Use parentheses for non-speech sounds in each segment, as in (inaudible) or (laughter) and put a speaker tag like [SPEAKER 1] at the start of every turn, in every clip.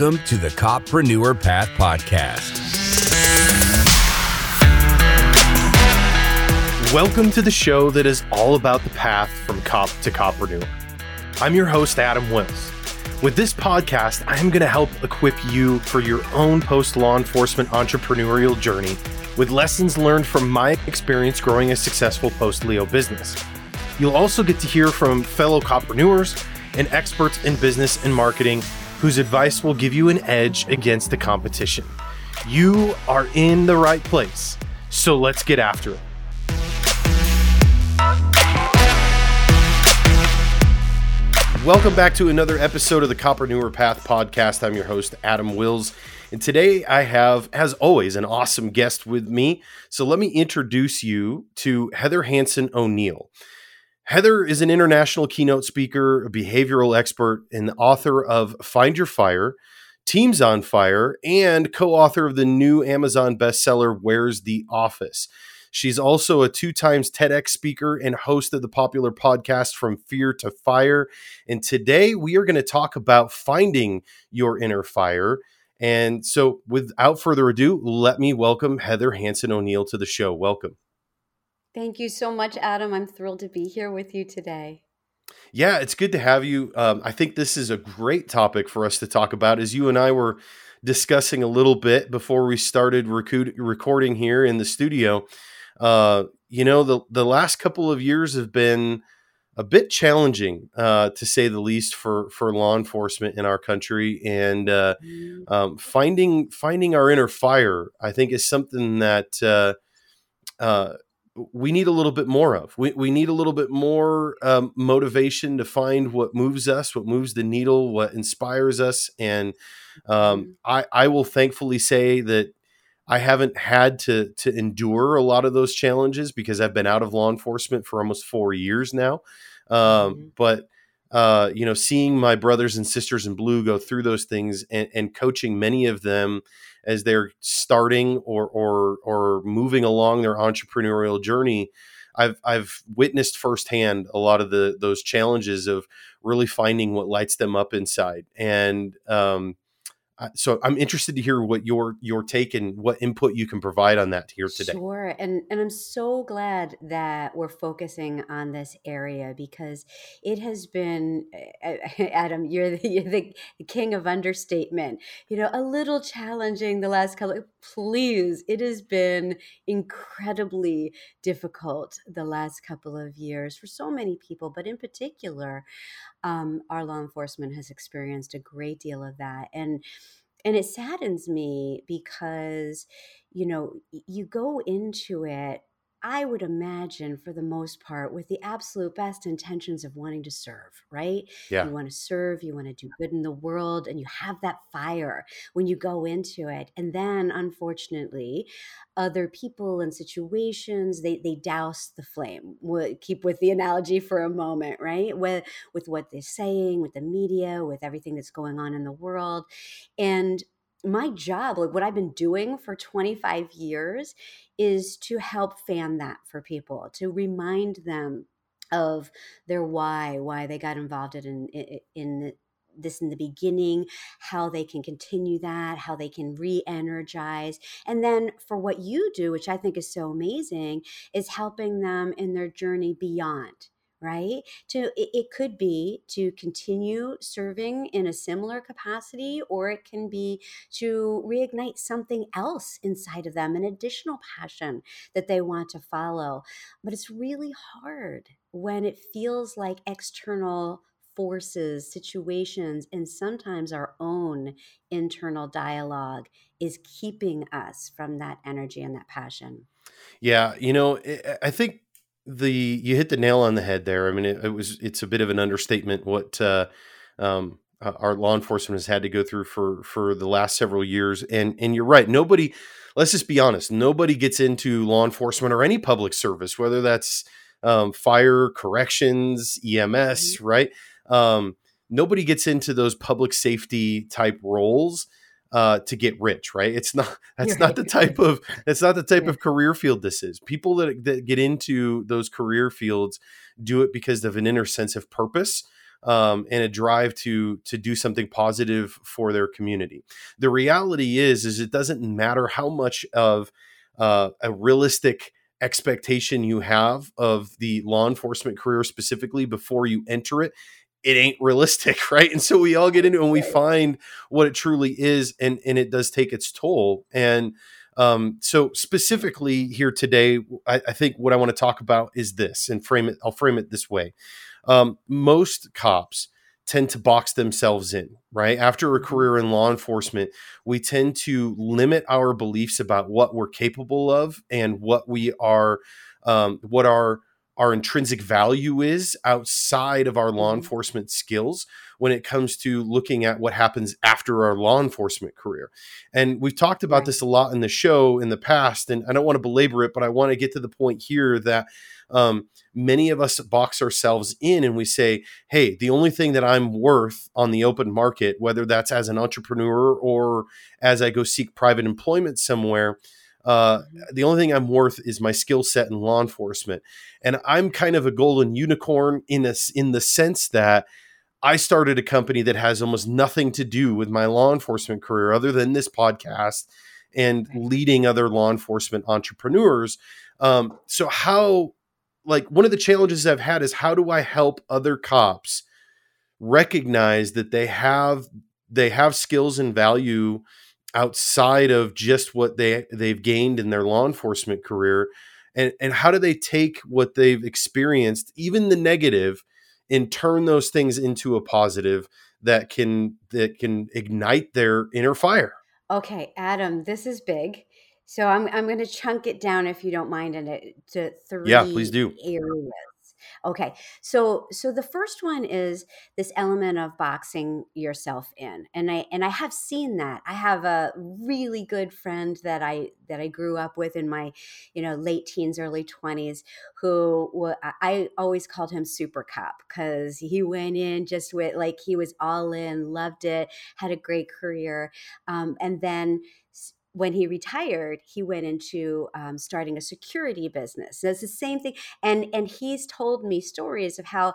[SPEAKER 1] Welcome to the Coppreneur Path Podcast.
[SPEAKER 2] Welcome to the show that is all about the path from cop to coppreneur. I'm your host, Adam Wills. With this podcast, I am going to help equip you for your own post law enforcement entrepreneurial journey with lessons learned from my experience growing a successful post Leo business. You'll also get to hear from fellow coppreneurs and experts in business and marketing whose advice will give you an edge against the competition. You are in the right place, so let's get after it. Welcome back to another episode of the Coppreneur Path podcast. I'm your host, Adam Wills. And today I have, as always, an awesome guest with me. So let me introduce you to Heather Hansen O'Neill. Heather is an international keynote speaker, a behavioral expert, and author of Find Your Fire, Teams on Fire, and co author of the new Amazon bestseller, Where's the Office? She's also a two times TEDx speaker and host of the popular podcast From Fear to Fire. And today we are going to talk about finding your inner fire. And so, without further ado, let me welcome Heather Hansen O'Neill to the show. Welcome.
[SPEAKER 3] Thank you so much, Adam. I'm thrilled to be here with you today.
[SPEAKER 2] Yeah, it's good to have you. Um, I think this is a great topic for us to talk about. As you and I were discussing a little bit before we started recu- recording here in the studio, uh, you know, the the last couple of years have been a bit challenging, uh, to say the least, for for law enforcement in our country. And uh, mm. um, finding finding our inner fire, I think, is something that uh, uh, we need a little bit more of. We, we need a little bit more um, motivation to find what moves us, what moves the needle, what inspires us. And um, mm. I, I will thankfully say that I haven't had to to endure a lot of those challenges because I've been out of law enforcement for almost four years now. Um, mm-hmm. But uh, you know, seeing my brothers and sisters in blue go through those things and, and coaching many of them as they're starting or or or moving along their entrepreneurial journey, I've I've witnessed firsthand a lot of the those challenges of really finding what lights them up inside. And um, so I'm interested to hear what your your take and what input you can provide on that here today.
[SPEAKER 3] Sure, and and I'm so glad that we're focusing on this area because it has been, eh, eh, (laughs) Adam, you're the, you're the king of understatement. You know, a little challenging the last couple. Please, it has been incredibly difficult the last couple of years for so many people, but in particular, um, our law enforcement has experienced a great deal of that, and and it saddens me because you know you go into it I would imagine, for the most part, with the absolute best intentions of wanting to serve, right?
[SPEAKER 2] Yeah.
[SPEAKER 3] You want to serve, you want to do good in the world, and you have that fire when you go into it. And then, unfortunately, other people and situations they they douse the flame. We'll keep with the analogy for a moment, right? With with what they're saying, with the media, with everything that's going on in the world, and my job, like what I've been doing for 25 years, is to help fan that for people, to remind them of their why, why they got involved in in, in this in the beginning, how they can continue that, how they can re-energize. And then for what you do, which I think is so amazing, is helping them in their journey beyond right? To it, it, could be to continue serving in a similar capacity or it can be to reignite something else inside of them an additional passion that they want to follow. But it's really hard when it feels like external forces situations and sometimes our own internal dialogue is keeping us from that energy and that passion.
[SPEAKER 2] Yeah you know i think the you hit the nail on the head there. I mean, it, it was it's a bit of an understatement what uh, um, our law enforcement has had to go through for for the last several years. And and you're right. Nobody. Let's just be honest. Nobody gets into law enforcement or any public service, whether that's um, fire, corrections, EMS, mm-hmm. right? Um, nobody gets into those public safety type roles uh, to get rich, right? It's not (laughs) that's not the type of that's not the type of career field this is. People that that get into those career fields do it because of an inner sense of purpose. um, and a drive to to do something positive for their community. The reality is, is it doesn't matter how much of uh, a realistic expectation you have of the law enforcement career specifically before you enter it it ain't realistic (laughs) right and so we all get into it and we find what it truly is and and it does take its toll and um, so specifically here today I, I, think what i want to talk about is this and frame it i'll frame it this way um, most cops tend to box themselves in, right? After a mm-hmm. career in law enforcement, we tend to limit our beliefs about what we're capable of and what we are, um, what our our intrinsic value is outside of our law mm-hmm. enforcement skills when it comes to looking at what happens after our law enforcement career. And we've talked about this a lot in the show in the past, and I don't want to belabor it, but I want to get to the point here that um, many of us box ourselves in and we say, hey, the only thing that I'm worth on the open market, whether that's as an entrepreneur or as I go seek private employment somewhere, uh, mm-hmm. the only thing I'm worth is my skill set in law enforcement. And I'm kind of a golden unicorn in a, in the sense that I started a company that has almost nothing to do with my law enforcement career other than this podcast and leading other law enforcement entrepreneurs. Um, so how like one of the challenges I've had is how do I help other cops recognize that they have they have skills and value outside of just what they they've gained in their law enforcement career and and how do they take what they've experienced even the negative and turn those things into a positive that can that can ignite their inner fire
[SPEAKER 3] okay adam this is big so I'm I'm going to chunk it down if you don't mind into to three
[SPEAKER 2] yeah, please do.
[SPEAKER 3] areas. Okay. So so the first one is this element of boxing yourself in. And I and I have seen that. I have a really good friend that I that I grew up with in my, you know, late teens, early 20s who I always called him super cop cuz he went in just with like he was all in, loved it, had a great career. Um, and then when he retired, he went into um, starting a security business. So it's the same thing, and and he's told me stories of how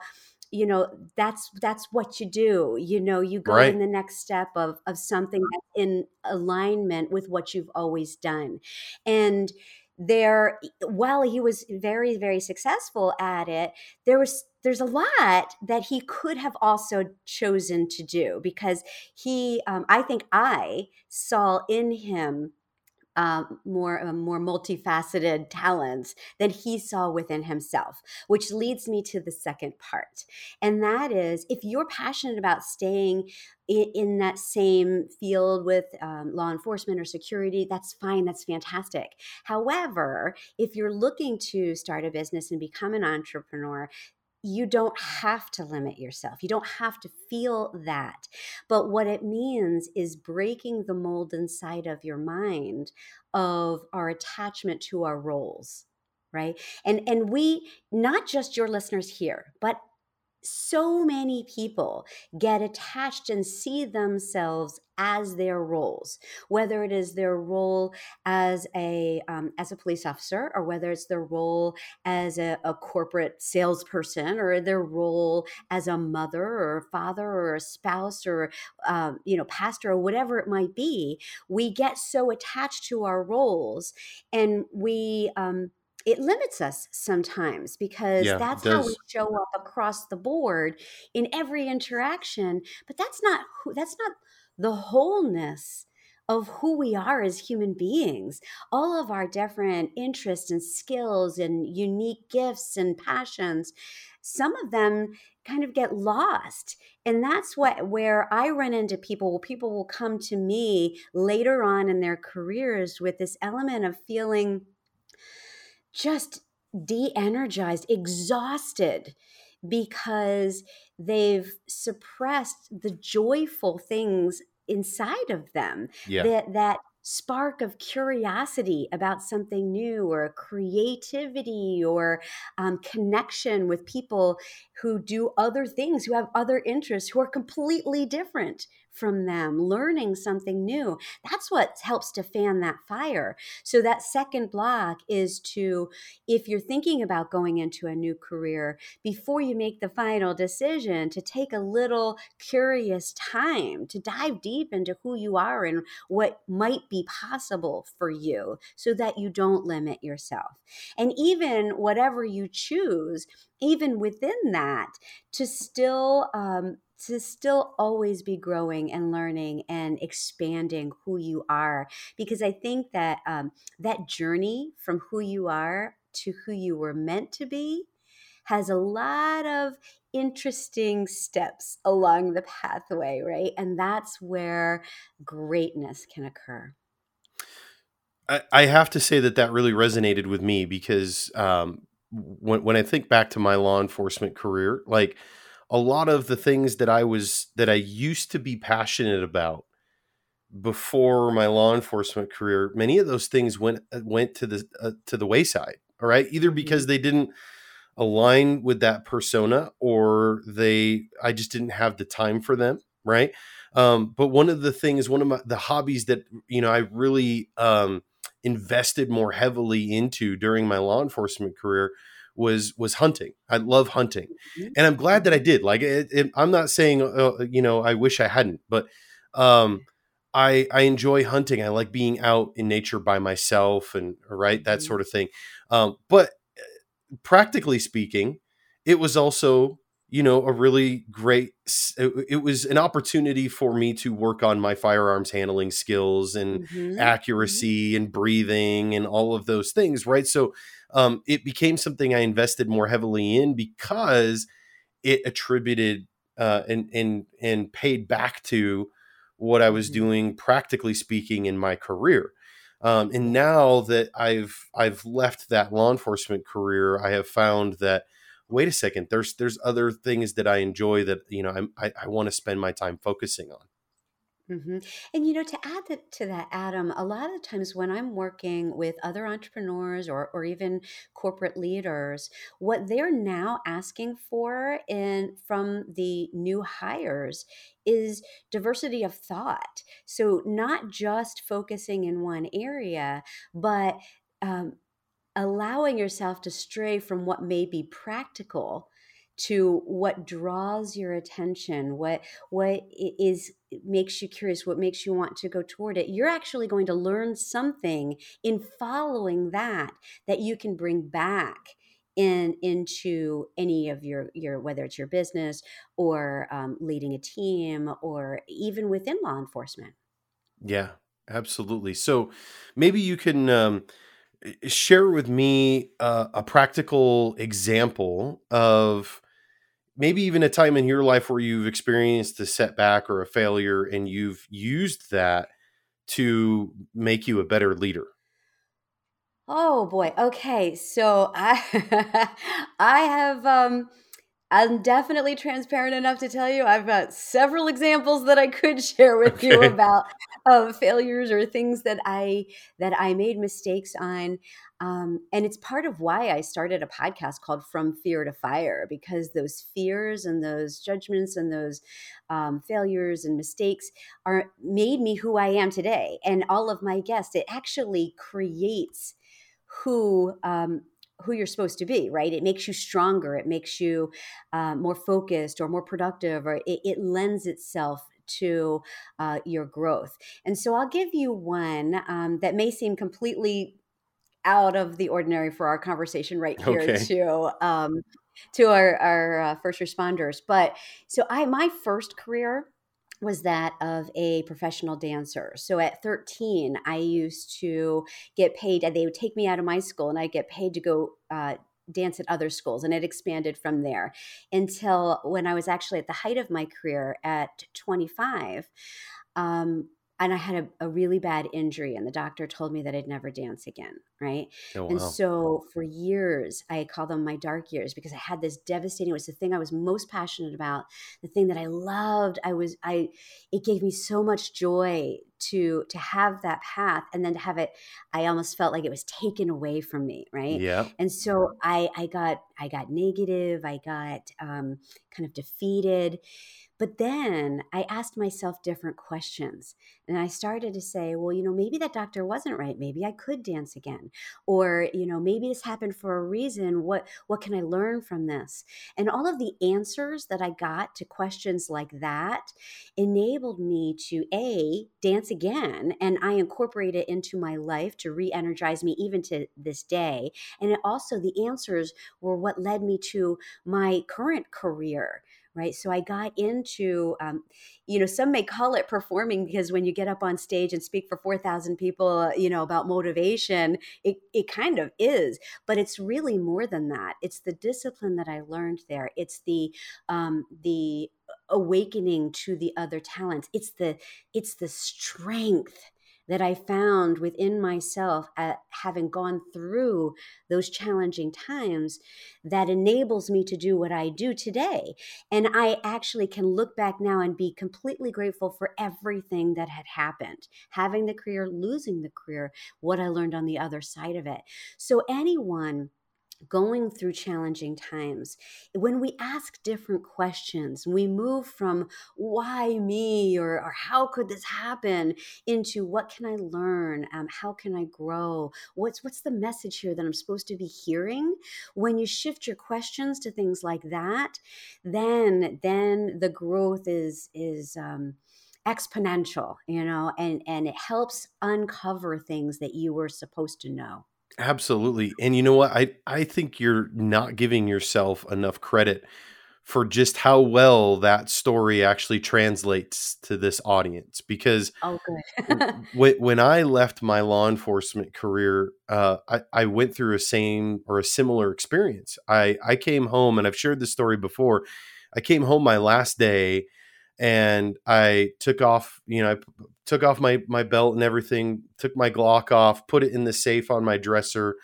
[SPEAKER 3] you know that's that's what you do you know you go right. in the next step of of something that's in alignment with what you've always done and there while he was very very successful at it there was there's a lot that he could have also chosen to do because he um, i think i saw in him um, more uh, more multifaceted talents than he saw within himself which leads me to the second part and that is if you're passionate about staying in, in that same field with um, law enforcement or security that's fine that's fantastic. However if you're looking to start a business and become an entrepreneur you don't have to limit yourself. You don't have to feel that. But what it means is breaking the mold inside of your mind of our attachment to our roles, right? And and we not just your listeners here, but so many people get attached and see themselves as their roles whether it is their role as a um, as a police officer or whether it's their role as a, a corporate salesperson or their role as a mother or father or a spouse or um, you know pastor or whatever it might be we get so attached to our roles and we um, it limits us sometimes because yeah, that's how we show up across the board in every interaction but that's not who that's not the wholeness of who we are as human beings. All of our different interests and skills and unique gifts and passions some of them kind of get lost and that's what where i run into people people will come to me later on in their careers with this element of feeling just de energized, exhausted because they've suppressed the joyful things inside of them yeah. that that spark of curiosity about something new or creativity or um, connection with people who do other things who have other interests who are completely different from them, learning something new. That's what helps to fan that fire. So, that second block is to, if you're thinking about going into a new career, before you make the final decision, to take a little curious time to dive deep into who you are and what might be possible for you so that you don't limit yourself. And even whatever you choose, even within that, to still um, to still always be growing and learning and expanding who you are because i think that um, that journey from who you are to who you were meant to be has a lot of interesting steps along the pathway right? And that's where greatness can occur.
[SPEAKER 2] I, I have to say that that really resonated with me because um, when when I think back to my law enforcement career, like a lot of the things that I was that I used to be passionate about before my law enforcement career, many of those things went uh, went to the uh, to the wayside. All right, either
[SPEAKER 3] Mm-hmm.
[SPEAKER 2] because they didn't align with that persona or they I just didn't have the time for them, right? Um, but one of the things, one of my, the hobbies that you know I really um, invested more heavily into during my law enforcement career was was hunting. I love hunting,
[SPEAKER 3] Mhm.
[SPEAKER 2] and I'm glad that I did. Like, it, it, I'm not saying uh, you know I wish I hadn't, but um, I I enjoy hunting. I like being out in nature by myself and right that
[SPEAKER 3] Mhm.
[SPEAKER 2] sort of thing. Um, but uh, practically speaking, it was also you know a really great. It, was an opportunity for me to work on my firearms handling skills and
[SPEAKER 3] Mhm.
[SPEAKER 2] accuracy and breathing and all of those things, right? So um, it became something I invested more heavily in because it attributed uh, and and and paid back to what I was
[SPEAKER 3] Mhm.
[SPEAKER 2] doing, practically speaking, in my career. Um, and now that I've I've left that law enforcement career, I have found that wait a second, there's there's other things that I enjoy that you know I'm, I I want to spend my time focusing on.
[SPEAKER 3] hmm And you know, to add that, to that, Adam, a lot of times when I'm working with other entrepreneurs or, or even corporate leaders, what they're now asking for in from the new hires is diversity of thought. So not just focusing in one area, but um, allowing yourself to stray from what may be practical to what draws your attention what what is makes you curious what makes you want to go toward it you're actually going to learn something in following that that you can bring back in into any of your your whether it's your business or um, leading a team or even within law enforcement
[SPEAKER 2] Yeah, absolutely. So maybe you can um, share with me uh, a practical example of maybe even a time in your life where you've experienced a setback or a failure and you've used that to make you a better leader.
[SPEAKER 3] Oh boy. Okay. So I (laughs) I have um I'm definitely transparent enough to tell you I've got several examples that I could share with you about uh, failures or things that I that I made mistakes on. Um, and it's part of why I started a podcast called From Fear to Fire because those fears and those judgments and those um, failures and mistakes are made me who I am today. And all of my guests, it actually creates who um, who you're supposed to be right it makes you stronger it makes you uh, more focused or more productive or it, it lends itself to uh, your growth and so i'll give you one um, that may seem completely out of the ordinary for our conversation right here
[SPEAKER 2] Okay.
[SPEAKER 3] to um, to our, our uh, first responders but so i my first career was that of a professional dancer. So at 13, I used to get paid, and they would take me out of my school and I'd get paid to go uh, dance at other schools. And it expanded from there until when I was actually at the height of my career at 25. Um, and I had a, a really bad injury, and the doctor told me that I'd never dance again. Right.
[SPEAKER 2] Oh
[SPEAKER 3] And so for years, I call them my dark years because I had this devastating, it was the thing I was most passionate about, the thing that I loved. I was, I, it gave me so much joy to, to have that path and then to have it, I almost felt like it was taken away from me. Right.
[SPEAKER 2] Yeah.
[SPEAKER 3] And so I, I got I got negative. I got um, kind of defeated. But then I asked myself different questions and I started to say, well, you know, maybe that doctor wasn't right. Maybe I could dance again. Or, you know, maybe this happened for a reason. What what can I learn from this? And all of the answers that I got to questions like that enabled me to A, dance again. And I incorporate it into my life to re-energize me even to this day. And it also the answers were what led me to my current career right? So i got into um, you know some may call it performing because when you get up on stage and speak for 4000 people you know about motivation it, it kind of is but it's really more than that. It's the discipline that i learned there. It's the um, the awakening to the other talents. It's the it's the strength that I found within myself at having gone through those challenging times that enables me to do what I do today. And I actually can look back now and be completely grateful for everything that had happened having the career, losing the career, what I learned on the other side of it. So, anyone going through challenging times, when we ask different questions, we move from why me or, or how could this happen into what can I learn? Um, how can I grow? What's what's the message here that I'm supposed to be hearing? When you shift your questions to things like that, then then the growth is is um, exponential, you know, and and it helps uncover things that you were supposed to know.
[SPEAKER 2] Absolutely. And you know what? I, I think you're not giving yourself enough credit for just how well that story actually translates to this audience because
[SPEAKER 3] oh, (laughs)
[SPEAKER 2] when, when I left my law enforcement career, uh, I, I went through a same or a similar experience. I, I came home and I've shared this story before. I came home my last day and I took off, you know, I took off my my belt and everything, took my Glock off, put it in the safe on my dresser,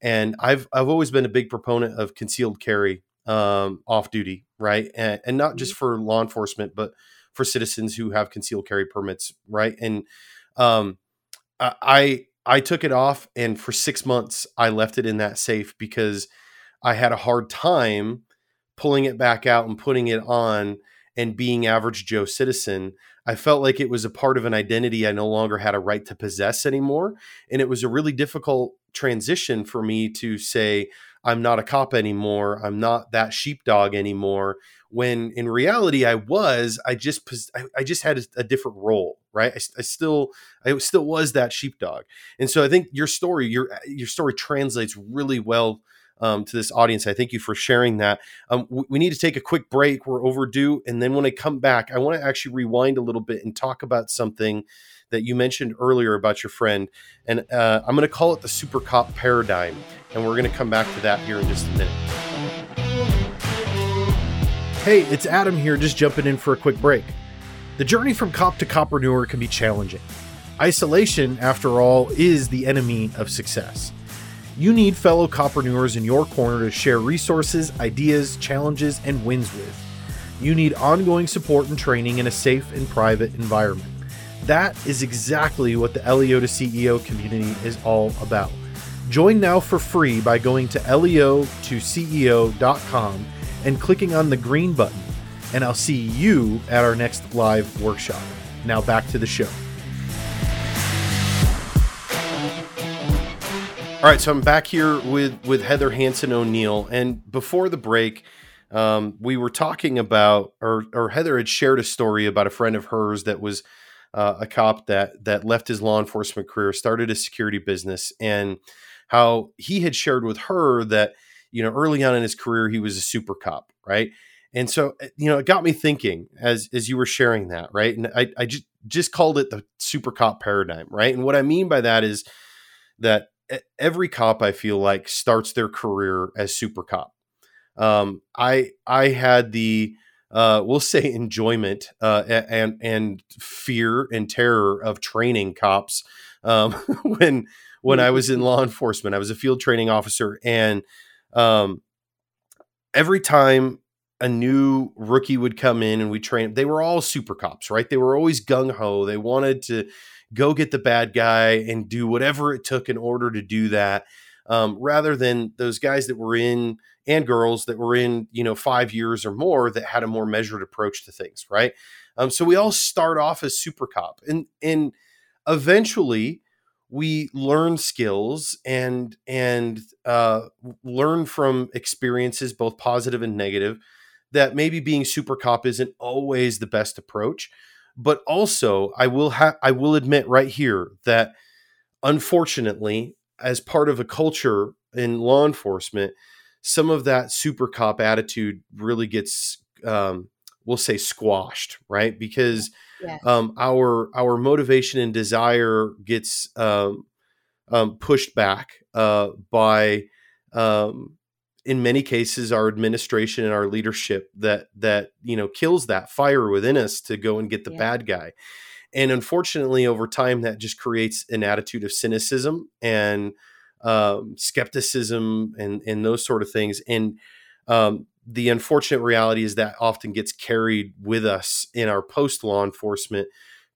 [SPEAKER 2] and I've I've always been a big proponent of concealed carry um, off duty, right, and, and not just mm-hmm. for law enforcement, but for citizens who have concealed carry permits, right, and um, I I took it off, and for six months I left it in that safe because I had a hard time pulling it back out and putting it on and being average Joe citizen, I felt like it was a part of an identity I no longer had a right to possess anymore. And it was a really difficult transition for me to say, I'm not a cop anymore. I'm not that sheepdog anymore. When in reality, I was. I just I just had a, different role, right? I, I, still I still was that sheepdog, and so I think your story your your story translates really well um, to this audience. I thank you for sharing that. Um, we, we, need to take a quick break. We're overdue. And then when I come back, I want to actually rewind a little bit and talk about something that you mentioned earlier about your friend. And uh, I'm going to call it the super cop paradigm. And we're going to come back to that here in just a minute. Hey, it's Adam here, just jumping in for a quick break. The journey from cop to copreneur can be challenging. Isolation, after all, is the enemy of success. You need fellow copreneurs in your corner to share resources, ideas, challenges, and wins with. You need ongoing support and training in a safe and private environment. That is exactly what the LEO to CEO community is all about. Join now for free by going to leo to CEO.com and clicking on the green button, and I'll see you at our next live workshop. Now back to the show. All right, so I'm back here with with Heather Hansen O'Neill, and before the break, um, we were talking about, or or Heather had shared a story about a friend of hers that was uh, a cop that that left his law enforcement career, started a security business, and how he had shared with her that you know early on in his career he was a super cop, right? And so eh, you know it got me thinking as as you were sharing that, right? And I I just just called it the super cop paradigm, right? And what I mean by that is that every cop I feel like starts their career as super cop. Um, I I had the uh, we'll say (laughs) enjoyment uh, and and fear and terror of training cops um, (laughs) when when I was in law (laughs) enforcement. I was a field training officer, and um, every time a new rookie would come in and we train, they were all super cops, right? They were always gung ho. They wanted to go get the bad guy and do whatever it took in order to do that. Um, rather than those guys that were in and girls that were in you know five years or more that had a more measured approach to things right um, so we all start off as super cop and and eventually we learn skills and and uh, learn from experiences both positive and negative that maybe being super cop isn't always the best approach but also i will have i will admit right here that unfortunately as part of a culture in law enforcement some of that super cop attitude really gets um, we'll say squashed right because yes. um, our our motivation and desire gets um, um, pushed back uh, by um, in many cases our administration and our leadership that that you know kills that fire within us to go and get the yeah. bad guy. And unfortunately over time that just creates an attitude of cynicism and um, skepticism and and those sort of things. And um, the unfortunate reality is that often gets carried with us in our post law enforcement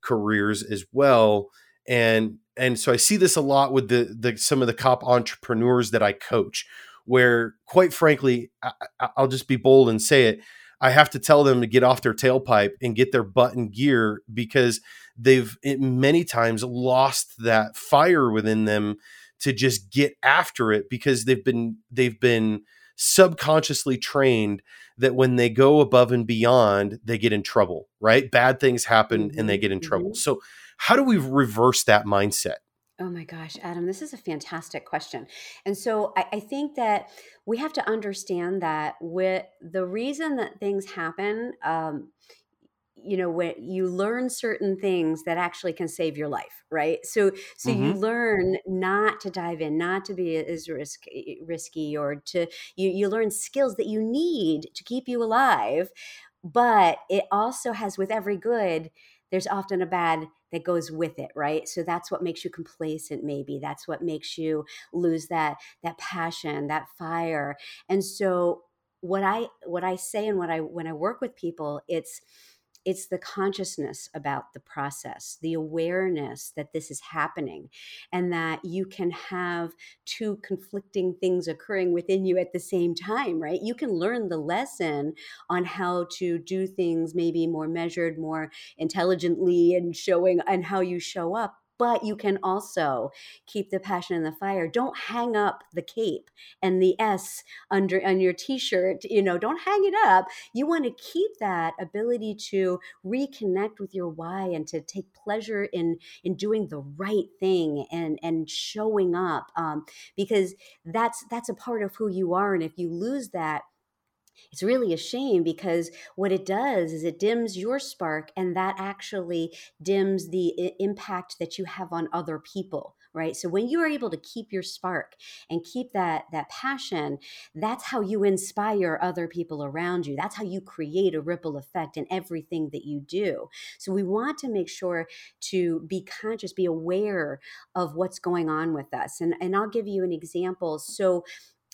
[SPEAKER 2] careers as well. And and so I see this a lot with the the some of the cop entrepreneurs that I coach where quite frankly I, will just be bold and say it I have to tell them to get off their tailpipe and get their butt in gear because they've many times lost that fire within them to just get after it because they've been they've been subconsciously trained that when they go above and beyond, they get in trouble, right? Bad things happen and they mm-hmm, get in trouble. Mm-hmm. So, how do we reverse that mindset?
[SPEAKER 3] Oh my gosh, Adam, this is a fantastic question. And so I, I, think that we have to understand that with the reason that things happen, um, you know when you learn certain things that actually can save your life right so so mm-hmm. you learn not to dive in not to be as risk, risky or to you you learn skills that you need to keep you alive but it also has with every good there's often a bad that goes with it right? So that's what makes you complacent maybe. That's what makes you lose that that passion that fire. And so what i what i say and what i when i work with people it's it's the consciousness about the process, the awareness that this is happening, and that you can have two conflicting things occurring within you at the same time, right? You can learn the lesson on how to do things maybe more measured, more intelligently, and showing and how you show up but you can also keep the passion and the fire. Don't hang up the cape and the S under on your t-shirt, you know, don't hang it up. You want to keep that ability to reconnect with your why and to take pleasure in in doing the right thing and and showing up um, because that's that's a part of who you are and if you lose that it's really a shame because what it does is it dims your spark and that actually dims the impact that you have on other people right? So when you are able to keep your spark and keep that that passion that's how you inspire other people around you. That's how you create a ripple effect in everything that you do. So we want to make sure to be conscious be aware of what's going on with us. And and I'll give you an example. So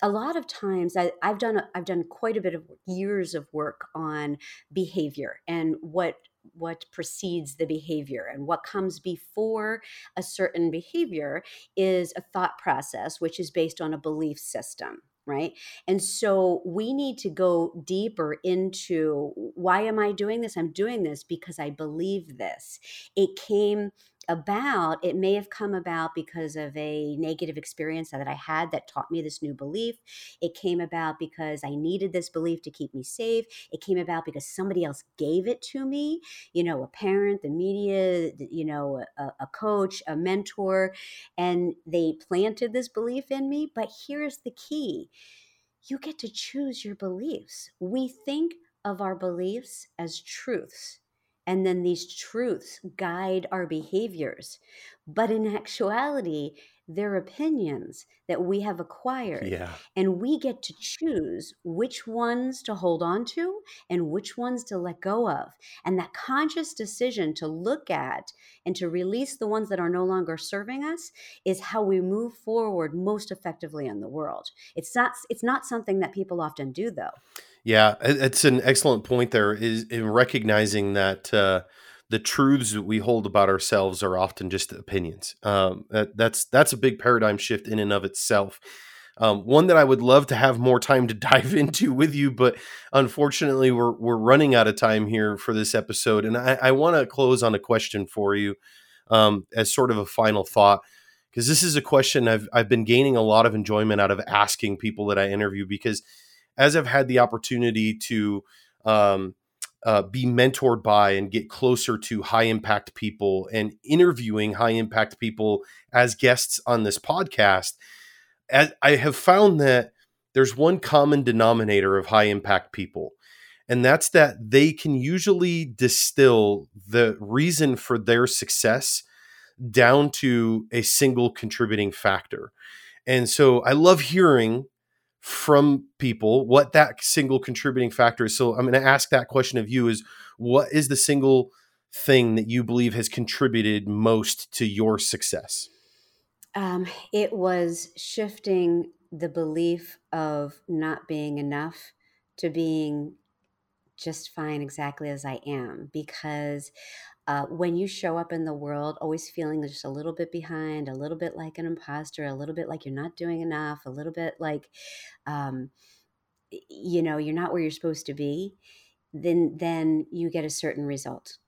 [SPEAKER 3] a lot of times I, have done I've done quite a bit of years of work on behavior and what what precedes the behavior and what comes before a certain behavior is a thought process which is based on a belief system right? And so we need to go deeper into why am i doing this? I'm doing this because i believe this. It came about, it may have come about because of a negative experience that I had that taught me this new belief. It came about because I needed this belief to keep me safe. It came about because somebody else gave it to me, you know, a parent, the media, you know, a, a coach, a mentor, and they planted this belief in me. But here's the key you get to choose your beliefs. We think of our beliefs as truths and then these truths guide our behaviors. But in actuality, they're opinions that we have acquired.
[SPEAKER 2] Yeah.
[SPEAKER 3] And we get to choose which ones to hold on to and which ones to let go of. And that conscious decision to look at and to release the ones that are no longer serving us is how we move forward most effectively in the world. It's not it's not something that people often do though.
[SPEAKER 2] Yeah, it's an excellent point there is in recognizing that uh, the truths that we hold about ourselves are often just opinions. Um, that, that's that's a big paradigm shift in and of itself. Um, one that I would love to have more time to (laughs) dive into with you, but unfortunately, we're we're running out of time here for this episode. And I, I want to close on a question for you um, as sort of a final thought, because this is a question I've I've been gaining a lot of enjoyment out of asking people that I interview. Because as I've had the opportunity to um, uh, be mentored by and get closer to high impact people and interviewing high impact people as guests on this podcast as I have found that there's one common denominator of high impact people, and that's that they can usually distill the reason for their success down to a single contributing factor. And so I love hearing from people what that single contributing factor is. So I'm going to ask that question of you is what is the single thing that you believe has contributed most to your success?
[SPEAKER 3] Um, it was shifting the belief of not being enough to being just fine exactly as I am because uh, when you show up in the world always feeling just a little bit behind, a little bit like an imposter, a little bit like you're not doing enough, a little bit like, um, you know, you're not where you're supposed to be, then then you get a certain result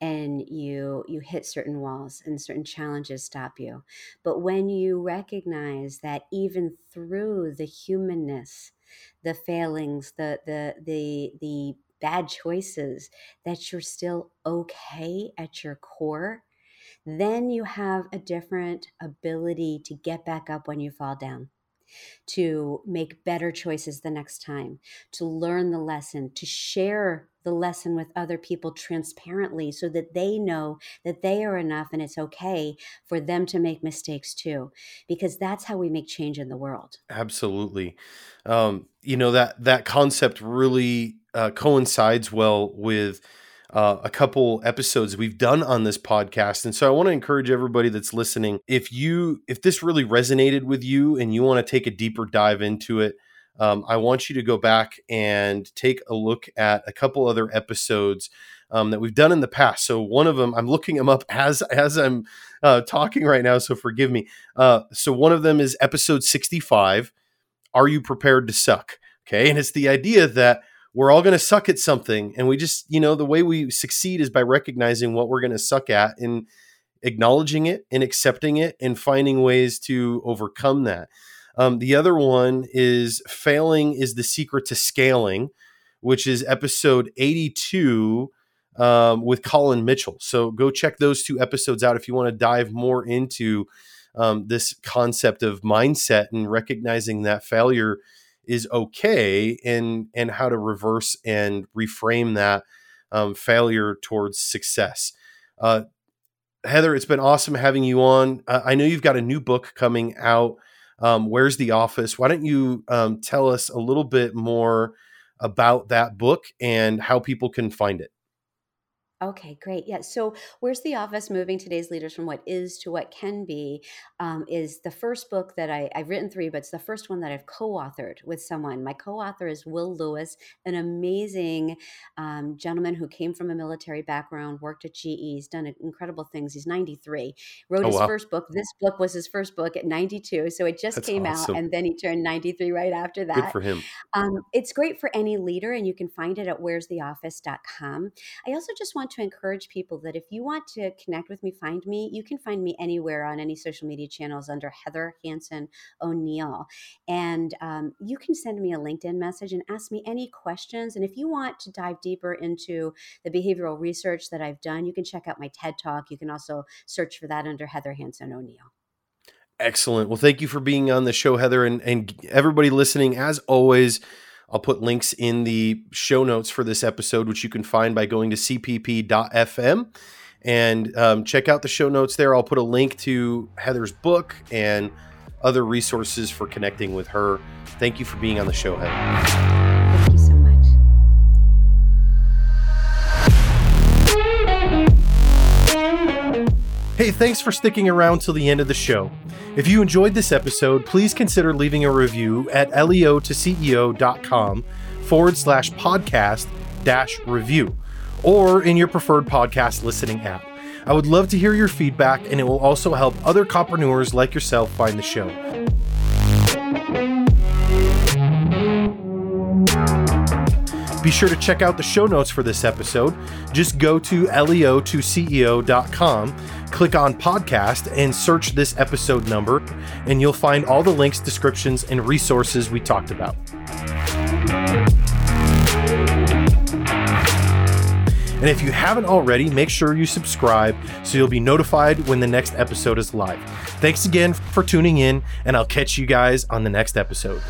[SPEAKER 3] and you you hit certain walls and certain challenges stop you. But when you recognize that even through the humanness the failings the the the the bad choices that you're still okay at your core then you have a different ability to get back up when you fall down to make better choices the next time, to learn the lesson, to share the lesson with other people transparently so that they know that they are enough and it's okay for them to make mistakes too because that's how we make change in the world.
[SPEAKER 2] Absolutely. Um, you know that that concept really uh, coincides well with uh, a couple episodes we've done on this podcast and so i want to encourage everybody that's listening if you if this really resonated with you and you want to take a deeper dive into it um, i want you to go back and take a look at a couple other episodes um, that we've done in the past. So one of them i'm looking them up (laughs) as as i'm uh, talking right now so forgive me. Uh, so one of them is episode 65 are you prepared to suck? Okay and it's the idea that we're all going to suck at something and we just you know the way we succeed is by recognizing what we're going to suck at and acknowledging it and accepting it and finding ways to overcome that um, the other one is failing is the secret to scaling which is episode 82 um, with colin mitchell so go check those two episodes out if you want to dive more into um, this concept of mindset and recognizing that failure is okay and and how to reverse and reframe that um, failure towards success. Uh, Heather, it's been awesome having you on. Uh, I know you've got a new book coming out. Um, Where's the office? Why don't you um, tell us a little bit more about that book and how people can find it?
[SPEAKER 3] Okay, great. Yeah. So, Where's the Office Moving Today's Leaders from What Is to What Can Be um, is the first book that I, I've written three, but it's the first one that I've co authored with someone. My co author is Will Lewis, an amazing um, gentleman who came from a military background, worked at GE, he's done incredible things. He's 93, wrote oh, his wow. first book. This book was his first book at 92. So, it just That's came awesome. out, and then he turned 93 right after that.
[SPEAKER 2] Good for him. Um,
[SPEAKER 3] it's great for any leader, and you can find it at where'stheoffice.com. I also just want to encourage people that if you want to connect with me, find me, you can find me anywhere on any social media channels under Heather Hansen O'Neill. And um, you can send me a LinkedIn message and ask me any questions. And if you want to dive deeper into the behavioral research that I've done, you can check out my TED Talk. You can also search for that under Heather Hansen O'Neill.
[SPEAKER 2] Excellent. Well, thank you for being on the show, Heather, and, and everybody listening. As always, I'll put links in the show notes for this episode, which you can find by going to cpp.fm and um, check out the show notes there. I'll put a link to Heather's book and other resources for connecting with her. Thank you for being on the show, Heather. Hey, thanks for sticking around till the end of the show. If you enjoyed this episode, please consider leaving a review at leo2ceo.com forward slash podcast dash review or in your preferred podcast listening app. I would love to hear your feedback, and it will also help other copreneurs like yourself find the show. Be sure to check out the show notes for this episode. Just go to leo2ceo.com, click on podcast, and search this episode number, and you'll find all the links, descriptions, and resources we talked about. And if you haven't already, make sure you subscribe so you'll be notified when the next episode is live. Thanks again for tuning in, and I'll catch you guys on the next episode.